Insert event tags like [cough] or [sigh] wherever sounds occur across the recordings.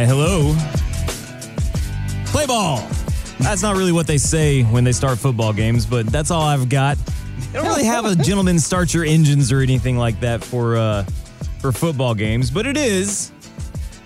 Why, hello. Play ball. That's not really what they say when they start football games, but that's all I've got. They don't really have a gentleman start your engines or anything like that for uh, for football games, but it is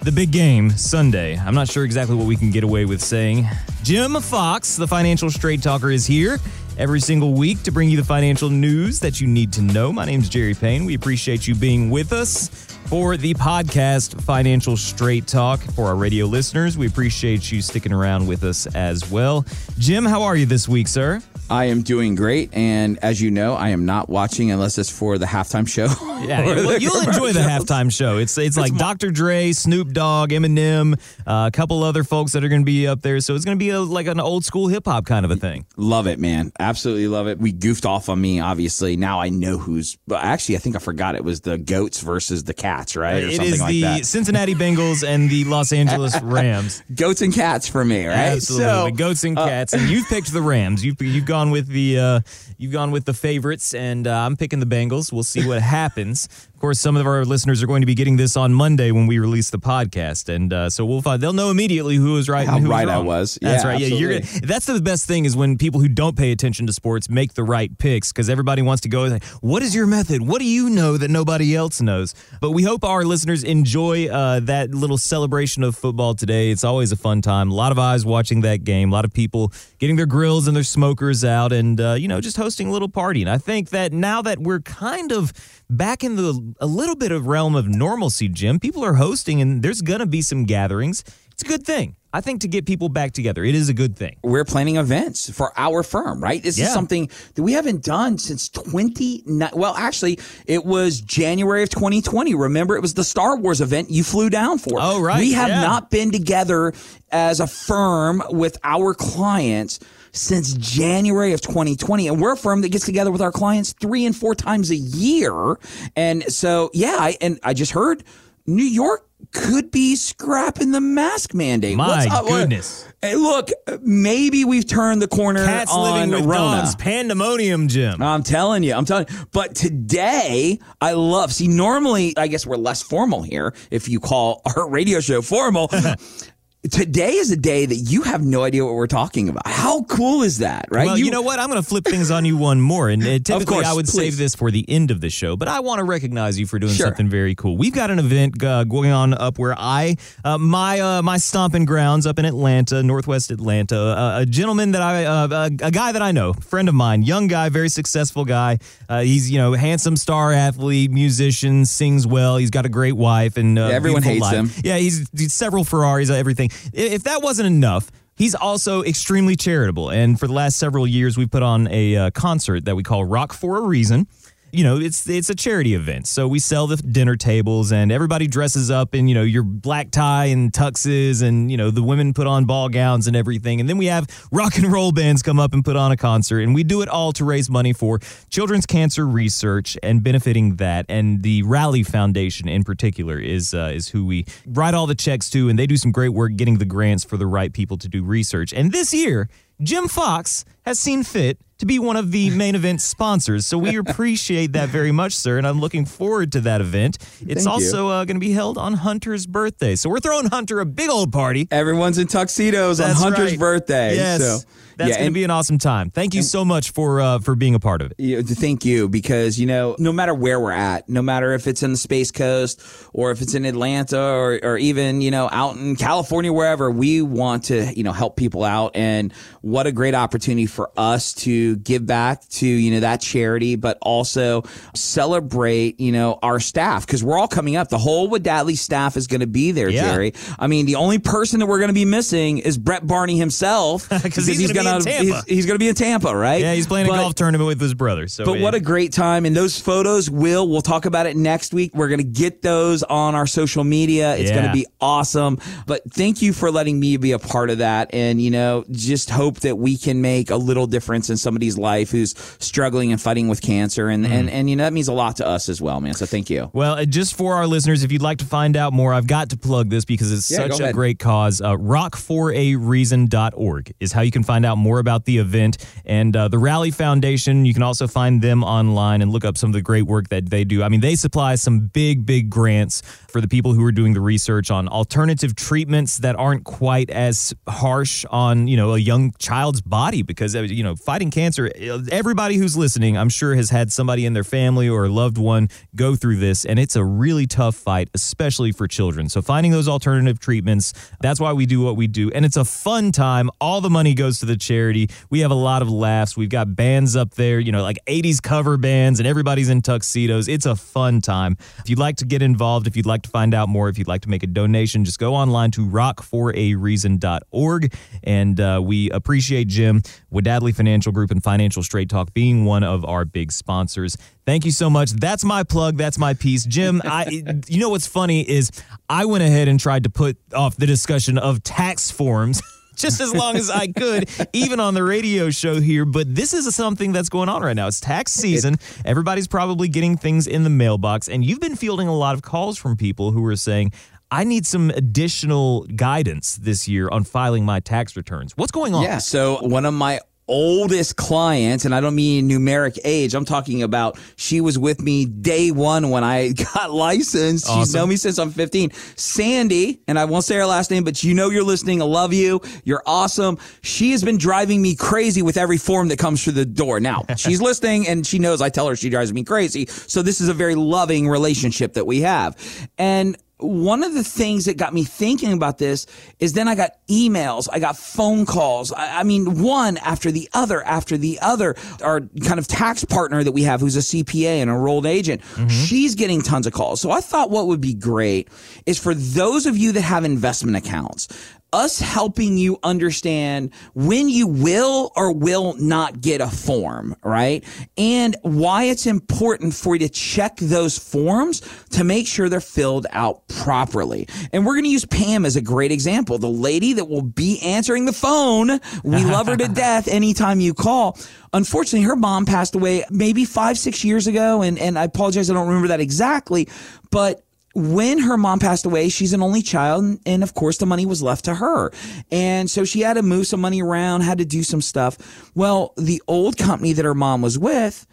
the big game Sunday. I'm not sure exactly what we can get away with saying. Jim Fox, the financial straight talker, is here every single week to bring you the financial news that you need to know. My name is Jerry Payne. We appreciate you being with us for the podcast Financial Straight Talk. For our radio listeners, we appreciate you sticking around with us as well. Jim, how are you this week, sir? I am doing great, and as you know, I am not watching unless it's for the halftime show. [laughs] Yeah, well, you'll enjoy the halftime show. It's it's like Dr. Dre, Snoop Dogg, Eminem, uh, a couple other folks that are going to be up there. So it's going to be a, like an old school hip hop kind of a thing. Love it, man. Absolutely love it. We goofed off on me, obviously. Now I know who's. But actually, I think I forgot it was the goats versus the cats, right? Or It something is like the that. Cincinnati Bengals and the Los Angeles [laughs] Rams. Goats and cats for me, right? Absolutely, So, uh, goats and cats. and you've picked the Rams. You've you've gone with the uh, you've gone with the favorites, and uh, I'm picking the Bengals. We'll see what [laughs] happens. Of course, some of our listeners are going to be getting this on Monday when we release the podcast, and uh, so we'll find they'll know immediately who was right How and who right was I was. That's Yeah, right. Yeah, you're gonna, that's the best thing is when people who don't pay attention to sports make the right picks because everybody wants to go. What is your method? What do you know that nobody else knows? But we hope our listeners enjoy uh, that little celebration of football today. It's always a fun time. A lot of eyes watching that game. A lot of people getting their grills and their smokers out, and uh, you know just hosting a little party. And I think that now that we're kind of back in the a little bit of realm of normalcy, Jim, people are hosting, and there's gonna be some gatherings. It's a good thing. I think to get people back together, it is a good thing. we're planning events for our firm, right? This Yeah. is something that we haven't done since 20 well actually it was January of 2020. Remember it was the Star Wars event you flew down for. Oh, right. We have Yeah. not been together as a firm with our clients since January of 2020 and we're a firm that gets together with our clients 3 and 4 times a year. And so yeah, I, and I just heard New York could be scrapping the mask mandate. My goodness. Hey, look, maybe we've turned the corner Cats on living with Rona. dogs, pandemonium, Jim. I'm telling you, I'm telling you. But today, I love. See, normally, I guess we're less formal here. If you call our radio show formal. [laughs] Today is a day that you have no idea what we're talking about. How cool is that, right? Well, you, know what? I'm going to flip things on you one more. And uh, typically, course, I would please. save this for the end of the show, but I want to recognize you for doing Sure. something very cool. We've got an event uh, going on up where I, uh, my uh, my stomping grounds up in Atlanta, Northwest Atlanta. Uh, a gentleman that I, uh, a, a guy that I know, friend of mine, young guy, very successful guy. Uh, he's you know handsome star athlete, musician, sings well. He's got a great wife and uh, Everyone hates life. him. Yeah, he's, he's several Ferraris, everything. If that wasn't enough, he's also extremely charitable. And for the last several years, we've put on a uh, concert that we call Rock for a Reason. You know, it's it's a charity event. So we sell the dinner tables and everybody dresses up in, you know, your black tie and tuxes and, you know, the women put on ball gowns and everything. And then we have rock and roll bands come up and put on a concert and we do it all to raise money for children's cancer research and benefiting that. And the Rally Foundation in particular is uh, is who we write all the checks to and they do some great work getting the grants for the right people to do research. And this year, Jim Fox has seen fit to be one of the [laughs] main event sponsors. So we [laughs] appreciate that very much, sir. And I'm looking forward to that event. It's Thank also uh, going to be held on Hunter's birthday. So we're throwing Hunter a big old party. Everyone's in tuxedos That's on Hunter's right. birthday. Yes. So, That's yeah, going to be an awesome time. Thank you so much for uh, for being a part of it. you thank you because you know no matter where we're at no matter if it's in the space coast or if it's in atlanta or, or even you know out in california wherever we want to you know help people out and what a great opportunity for us to give back to you know that charity but also celebrate you know our staff because we're all coming up the whole Wadadley staff is going to be there Yeah. jerry i mean the only person that we're going to be missing is brett barney himself [laughs] 'Cause he's gonna be in Tampa. he's, he's going to be in tampa right Yeah, he's playing But- a golf tournament with his brother. So, but what a great time. And those photos will, we'll talk about it next week. We're going to get those on our social media. It's Yeah. going to be awesome. But thank you for letting me be a part of that. And, you know, just hope that we can make a little difference in somebody's life who's struggling and fighting with cancer. And, and, and, you know, that means a lot to us as well, man. So thank you. Well, uh, just for our listeners, if you'd like to find out more, I've got to plug this because it's Yeah, such a ahead. great cause. Uh, rockforareason.org is how you can find out more about the event and uh, the Rally Foundation. You can also find them online and look up some of the great work that they do. I mean, they supply some big, big grants for the people who are doing the research on alternative treatments that aren't quite as harsh on, you know, a young child's body because, uh, you know, fighting cancer, uh, everybody who's listening, I'm sure has had somebody in their family or a loved one go through this, and it's a really tough fight, especially for children. So finding those alternative treatments, that's why we do what we do. And it's a fun time. All the money goes to the charity. We have a lot of laughs. We've got bands up there, you know, like 80s cover bands, and everybody's in tuxedos. It's a fun time. If you'd like to get involved, if you'd like to find out more, if you'd like to make a donation, just go online to rockforareason.org. And uh, we appreciate Jim, Wadadley Financial Group, and Financial Straight Talk being one of our big sponsors. Thank you so much. That's my plug. That's my piece. Jim, I [laughs] you know what's funny is I went ahead and tried to put off the discussion of tax forms just as long as I could, [laughs] even on the radio show here. But this is something that's going on right now. It's tax season. Everybody's probably getting things in the mailbox, and you've been fielding a lot of calls from people who are saying, I need some additional guidance this year on filing my tax returns. What's going on? Yeah. So one of my oldest clients, and I don't mean numeric age, I'm talking about she was with me day one when I [laughs] got licensed. She's known me since I'm 15. Sandy, and I won't say her last name, but you know you're listening. I love you. You're awesome. She has been driving me crazy with every form that comes through the door. Now, [laughs] she's listening and she knows I tell her she drives me crazy. So this is a very loving relationship that we have. And one of the things that got me thinking about this is then I got emails, I got phone calls. I, I mean, one after the other after the other. Our kind of tax partner that we have, who's a CPA and a enrolled agent, mm-hmm. she's getting tons of calls. So I thought what would be great is for those of you that have investment accounts, us helping you understand when you will or will not get a form, right? And why it's important for you to check those forms to make sure they're filled out properly. And we're going to use Pam as a great example. The lady that will be answering the phone. We love her to [laughs] death anytime you call. Unfortunately, her mom passed away maybe five, six years ago. And, and I apologize. I don't remember that exactly, but when her mom passed away, she's an only child, and- and of course, the money was left to her. And so she had to move some money around, had to do some stuff. Well, the old company that her mom was with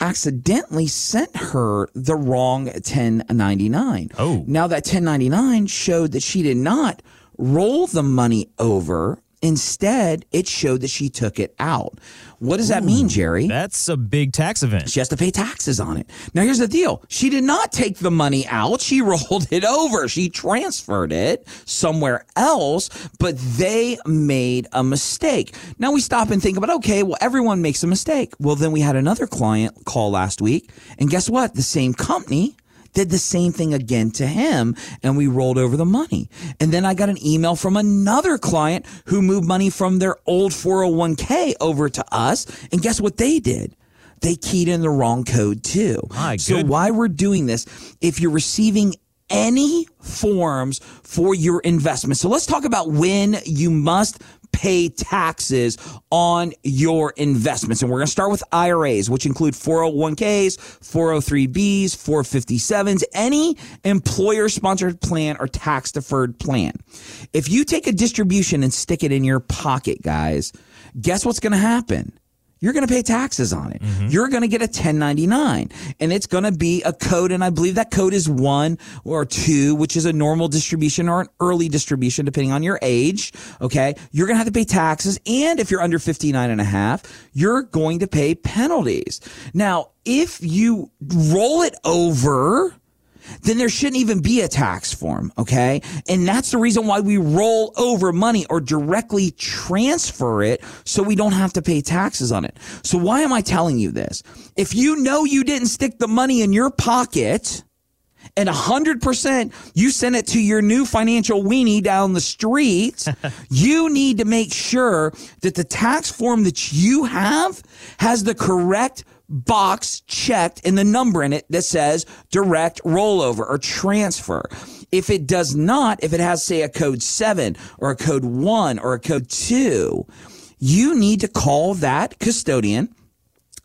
accidentally sent her the wrong 1099. Oh. Now, that 1099 showed that she did not roll the money over. Instead, it showed that she took it out. What does that mean, Jerry? That's a big tax event. She has to pay taxes on it. Now, here's the deal. She did not take the money out. She [laughs] rolled it over. She transferred it somewhere else, but they made a mistake. Now we stop and think about, okay, well, everyone makes a mistake. Well, then we had another client call last week, and guess what? The same company did the same thing again to him and we rolled over the money. And then I got an email from another client who moved money from their old 401k over to us. And guess what they did? They keyed in the wrong code too. My so why we're doing this, if you're receiving any forms for your investment. So let's talk about when you must pay taxes on your investments. And we're going to start with IRAs, which include 401ks, 403bs, 457s, any employer sponsored plan or tax deferred plan. If you take a distribution and stick it in your pocket, guys, guess what's going to happen? You're going to pay taxes on it. Mm-hmm. You're going to get a 1099 and it's going to be a code. And I believe that code is one or two, which is a normal distribution or an early distribution, depending on your age. Okay. You're going to have to pay taxes. And if you're under 59 and a half, you're going to pay penalties. Now, if you roll it over, then there shouldn't even be a tax form, okay? And that's the reason why we roll over money or directly transfer it so we don't have to pay taxes on it. So why am I telling you this? If you know you didn't stick the money in your pocket, and 100% you send it to your new financial weenie down the street, [laughs] you need to make sure that the tax form that you have has the correct box checked and the number in it that says direct rollover or transfer. If it does not, if it has, say, a code seven or a code one or a code two, you need to call that custodian,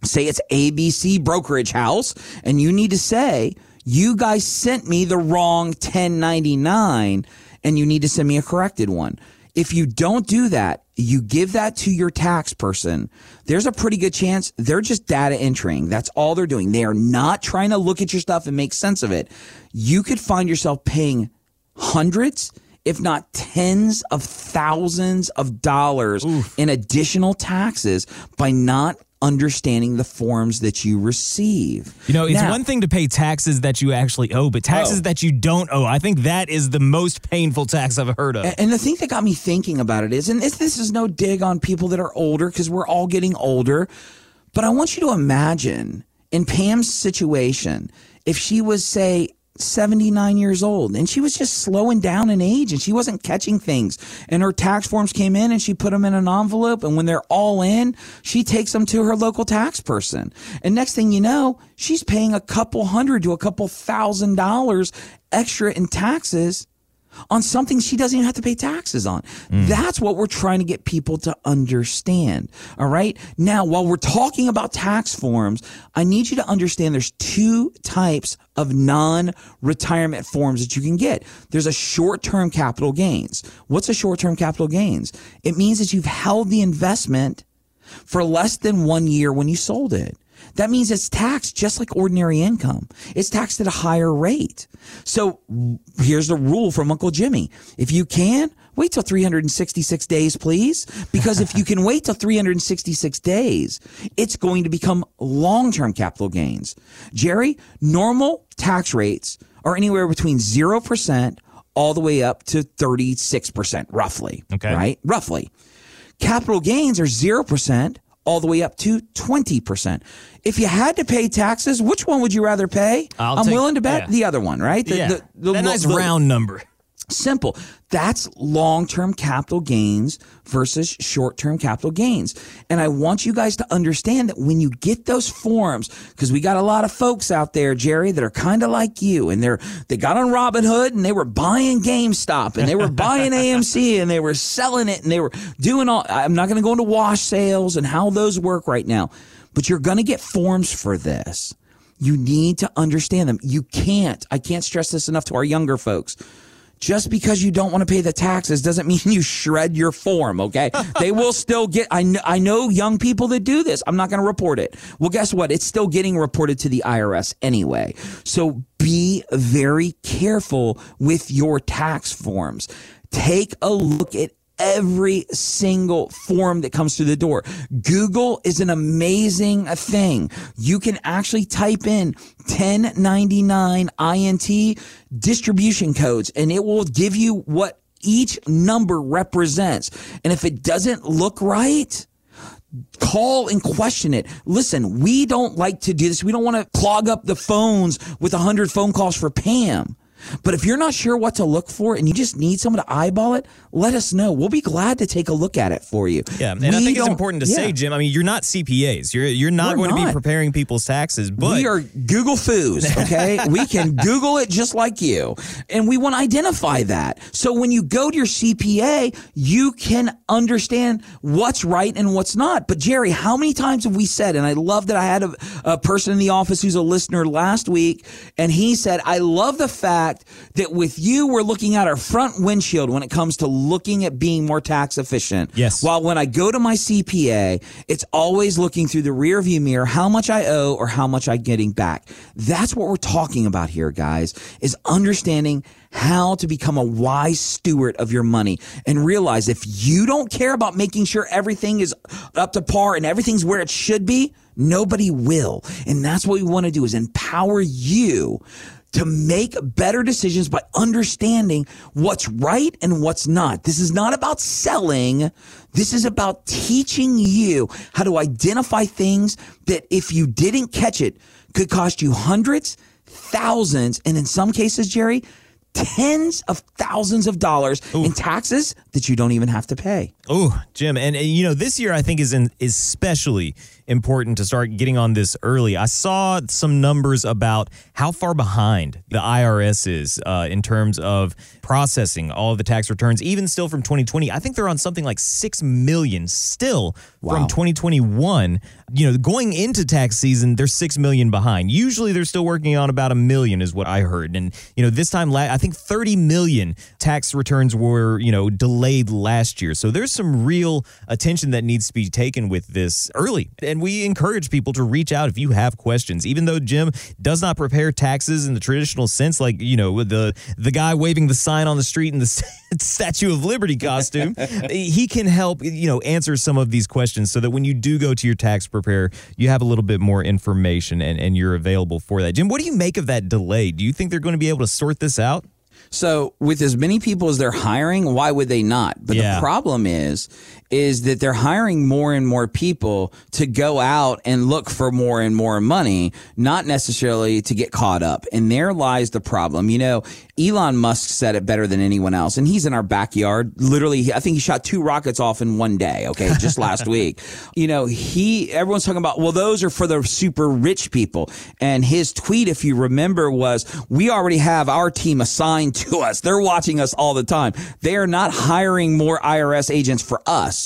say it's ABC Brokerage House, and you need to say, you guys sent me the wrong 1099 and you need to send me a corrected one. If you don't do that, you give that to your tax person, there's a pretty good chance they're just data entering. That's all they're doing. They are not trying to look at your stuff and make sense of it. You could find yourself paying hundreds, if not tens of thousands of dollars Oof. in additional taxes by not understanding the forms that you receive. You know, it's now, one thing to pay taxes that you actually owe, but taxes oh. that you don't owe, I think that is the most painful tax I've heard of. And the thing that got me thinking about it is, and this is no dig on people that are older because we're all getting older, but I want you to imagine in Pam's situation, if she was, say, 79 years old and she was just slowing down in age and she wasn't catching things. And her tax forms came in and she put them in an envelope. And when they're all in, she takes them to her local tax person. And next thing you know, she's paying a couple hundred to a couple thousand dollars extra in taxes on something she doesn't even have to pay taxes on. Mm. That's what we're trying to get people to understand. All right. Now, while we're talking about tax forms, I need you to understand there's two types of non-retirement forms that you can get. There's a short-term capital gains. What's a short-term capital gains? It means that you've held the investment for less than one year when you sold it. That means it's taxed just like ordinary income. It's taxed at a higher rate. So here's the rule from Uncle Jimmy. If you can, wait till 366 days, please. Because if you can [laughs] wait till 366 days, it's going to become long-term capital gains. Jerry, normal tax rates are anywhere between 0% all the way up to 36% roughly. Okay. Right? Roughly. Capital gains are 0% all the way up to 20%. If you had to pay taxes, which one would you rather pay? i am willing to bet yeah. the other one, right? The, yeah. The, the, that nice round number. Simple. That's long term capital gains versus short term capital gains. And I want you guys to understand that when you get those forms, because we got a lot of folks out there, Jerry, that are kind of like you, and they're they got on Robinhood and they were buying GameStop and they were buying AMC [laughs] and they were selling it and they were doing all. I'm not going to go into wash sales and how those work right now, but you're going to get forms for this. You need to understand them. You can't. I can't stress this enough to our younger folks just because you don't want to pay the taxes doesn't [laughs] mean you shred your form, okay? they will still get, I know, I know young people that do this. I'm not going to report it. Well, guess what? It's still getting reported to the IRS anyway. So be very careful with your tax forms. Take a look at every single form that comes through the door. Google is an amazing thing. You can actually type in 1099 INT distribution codes and it will give you what each number represents. And if it doesn't look right, call and question it. Listen, we don't like to do this. We don't want to clog up the phones with a hundred phone calls for Pam. But if you're not sure what to look for and you just need someone to eyeball it, let us know. We'll be glad to take a look at it for you. Yeah, and we I think it's important to yeah. say, Jim. I mean, you're not CPAs. You're you're not We're going not. to be preparing people's taxes. But we are Google foos. Okay, [laughs] we can Google it just like you, and we want to identify that. So when you go to your CPA, you can understand what's right and what's not. But Jerry, how many times have we said? And I love that I had a, a person in the office who's a listener last week, and he said, "I love the fact that with you, we're looking at our front windshield when it comes to." looking at being more tax efficient. Yes. While when I go to my CPA, it's always looking through the rear view mirror, how much I owe or how much I'm getting back. That's what we're talking about here, guys, is understanding how to become a wise steward of your money and realize if you don't care about making sure everything is up to par and everything's where it should be, nobody will. And that's what we want to do is empower you to make better decisions by understanding what's right and what's not. This is not about selling. This is about teaching you how to identify things that if you didn't catch it could cost you hundreds, thousands, and in some cases, Jerry, tens of thousands of dollars Ooh. in taxes that you don't even have to pay. Oh, Jim, and, and you know this year I think is in, is especially important to start getting on this early. I saw some numbers about how far behind the IRS is uh, in terms of processing all of the tax returns, even still from 2020. I think they're on something like six million still Wow. from 2021. You know, going into tax season, they're six million behind. Usually, they're still working on about a million, is what I heard. And you know, this time, I think 30 million tax returns were you know delayed last year. So there's some real attention that needs to be taken with this early. And we encourage people to reach out if you have questions. Even though Jim does not prepare taxes in the traditional sense, like you know the the guy waving the sign on the street in the [laughs] Statue of Liberty costume, [laughs] he can help you know answer some of these questions so that when you do go to your tax preparer, you have a little bit more information and, and you're available for that. Jim, what do you make of that delay? Do you think they're going to be able to sort this out? So, with as many people as they're hiring, why would they not? But Yeah. the problem is, is that they're hiring more and more people to go out and look for more and more money, not necessarily to get caught up. And there lies the problem. You know, Elon Musk said it better than anyone else, and he's in our backyard. Literally, I think he shot two rockets off in one day. Okay, just [laughs] last week. You know, he everyone's talking about well, those are for the super rich people. And his tweet, if you remember, was we already have our team assigned to us. They're watching us all the time. They are not hiring more IRS agents for us.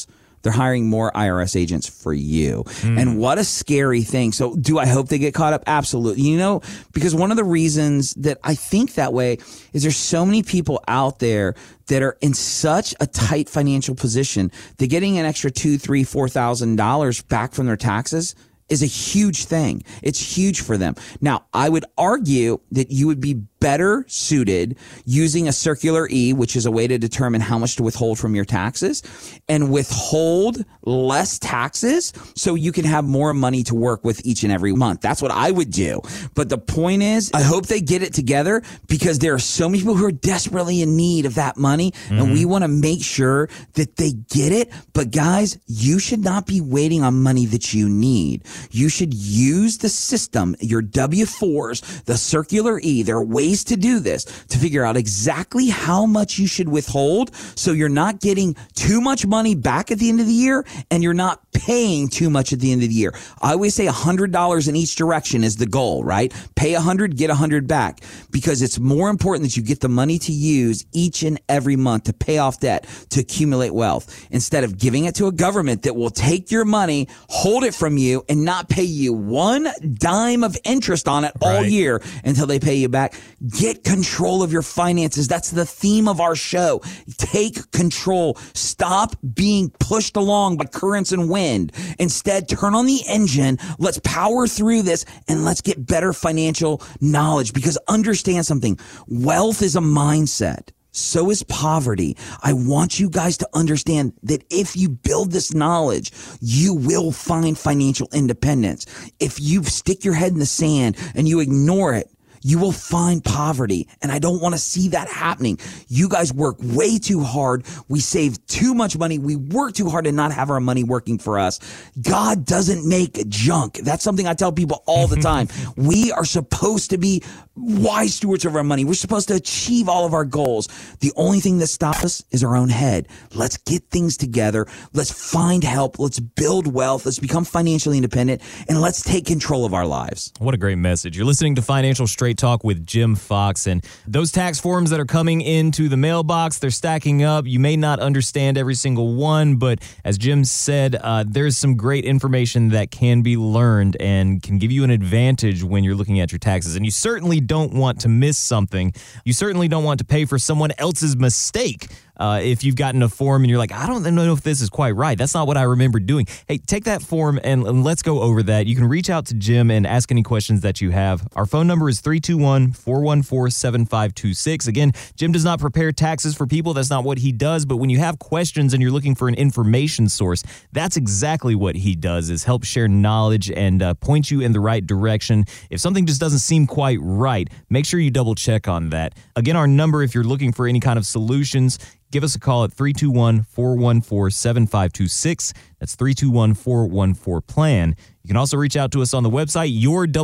They're hiring more IRS agents for you. And hmm. what a scary thing. So, do I hope they get caught up? Absolutely. You know, because one of the reasons that I think that way is there's so many people out there that are in such a tight financial position that getting an extra two, three, four thousand dollars back from their taxes is a huge thing. It's huge for them. Now, I would argue that you would be better suited using a circular E, which is a way to determine how much to withhold from your taxes and withhold less taxes so you can have more money to work with each and every month. That's what I would do. But the point is, I hope they get it together because there are so many people who are desperately in need of that money and mm-hmm. we want to make sure that they get it. But guys, you should not be waiting on money that you need. You should use the system, your W4s, the circular E. There are ways to do this to figure out exactly how much you should withhold so you're not getting too much money back at the end of the year and you're not paying too much at the end of the year. I always say $100 in each direction is the goal, right? Pay 100, get 100 back because it's more important that you get the money to use each and every month to pay off debt, to accumulate wealth instead of giving it to a government that will take your money, hold it from you and not pay you one dime of interest on it all Right. year until they pay you back. Get control of your finances. That's the theme of our show. Take control. Stop being pushed along by currents and wind. Instead, turn on the engine. Let's power through this and let's get better financial knowledge because understand something. Wealth is a mindset. So is poverty. I want you guys to understand that if you build this knowledge, you will find financial independence. If you stick your head in the sand and you ignore it, you will find poverty. And I don't want to see that happening. You guys work way too hard. We save too much money. We work too hard and not have our money working for us. God doesn't make junk. That's something I tell people all the [laughs] time. we are supposed to be wise stewards of our money. We're supposed to achieve all of our goals. The only thing that stops us is our own head. Let's get things together. Let's find help. Let's build wealth. Let's become financially independent and let's take control of our lives. What a great message. You're listening to Financial Straight Talk with Jim Fox. And those tax forms that are coming into the mailbox, they're stacking up. You may not understand every single one, but as Jim said, uh, there's some great information that can be learned and can give you an advantage when you're looking at your taxes. And you certainly don't want to miss something. You certainly don't want to pay for someone else's mistake. Uh, if you've gotten a form and you're like, I don't know if this is quite right. That's not what I remember doing. Hey, take that form and, let's go over that. You can reach out to Jim and ask any questions that you have. Our phone number is 321 414 7526. Again, Jim does not prepare taxes for people. That's not what he does. But when you have questions and you're looking for an information source, that's exactly what he does is help share knowledge and uh, point you in the right direction. If something just doesn't seem quite right, make sure you double check on that. Again, our number, if you're looking for any kind of solutions, give us a call at 321 414 7526. That's 321 414 PLAN. You can also reach out to us on the website, yourwfg.com.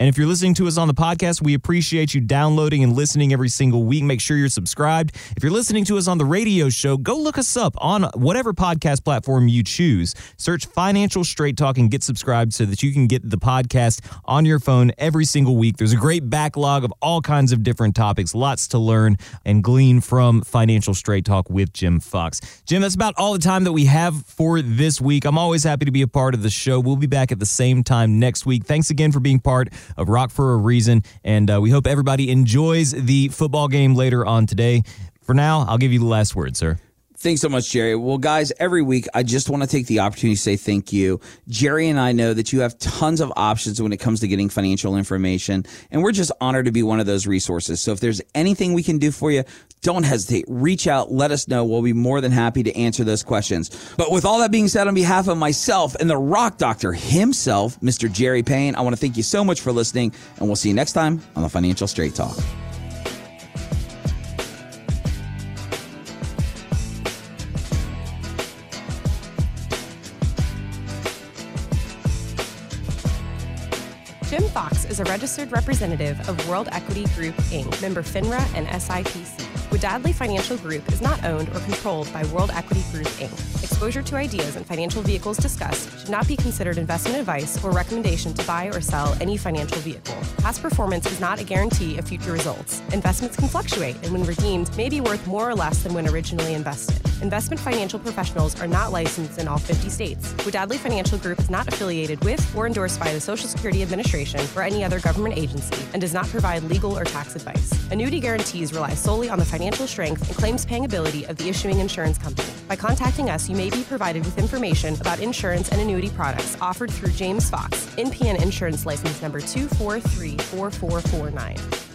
And if you're listening to us on the podcast, we appreciate you downloading and listening every single week. Make sure you're subscribed. If you're listening to us on the radio show, go look us up on whatever podcast platform you choose. Search Financial Straight Talk and get subscribed so that you can get the podcast on your phone every single week. There's a great backlog of all kinds of different topics, lots to learn and glean from Financial Straight Talk with Jim Fox. Jim, that's about all the time that we have for this week. I'm always happy to be a part of the show. We'll be back at the same time next week. Thanks again for being part of Rock for a Reason, and uh, we hope everybody enjoys the football game later on today. For now, I'll give you the last word, sir. Thanks so much, Jerry. Well, guys, every week I just want to take the opportunity to say thank you. Jerry and I know that you have tons of options when it comes to getting financial information, and we're just honored to be one of those resources. So if there's anything we can do for you, don't hesitate. Reach out, let us know. We'll be more than happy to answer those questions. But with all that being said, on behalf of myself and the rock doctor himself, Mr. Jerry Payne, I want to thank you so much for listening, and we'll see you next time on the Financial Straight Talk. Is a registered representative of World Equity Group, Inc., member FINRA and SIPC. Wadadley Financial Group is not owned or controlled by World Equity Group, Inc. Exposure to ideas and financial vehicles discussed should not be considered investment advice or recommendation to buy or sell any financial vehicle. Past performance is not a guarantee of future results. Investments can fluctuate and, when redeemed, may be worth more or less than when originally invested. Investment financial professionals are not licensed in all 50 states. Wadadley Financial Group is not affiliated with or endorsed by the Social Security Administration or any other government agency and does not provide legal or tax advice. Annuity guarantees rely solely on the financial strength and claims paying ability of the issuing insurance company. By contacting us, you may be provided with information about insurance and annuity products offered through James Fox, NPN Insurance License Number 2434449.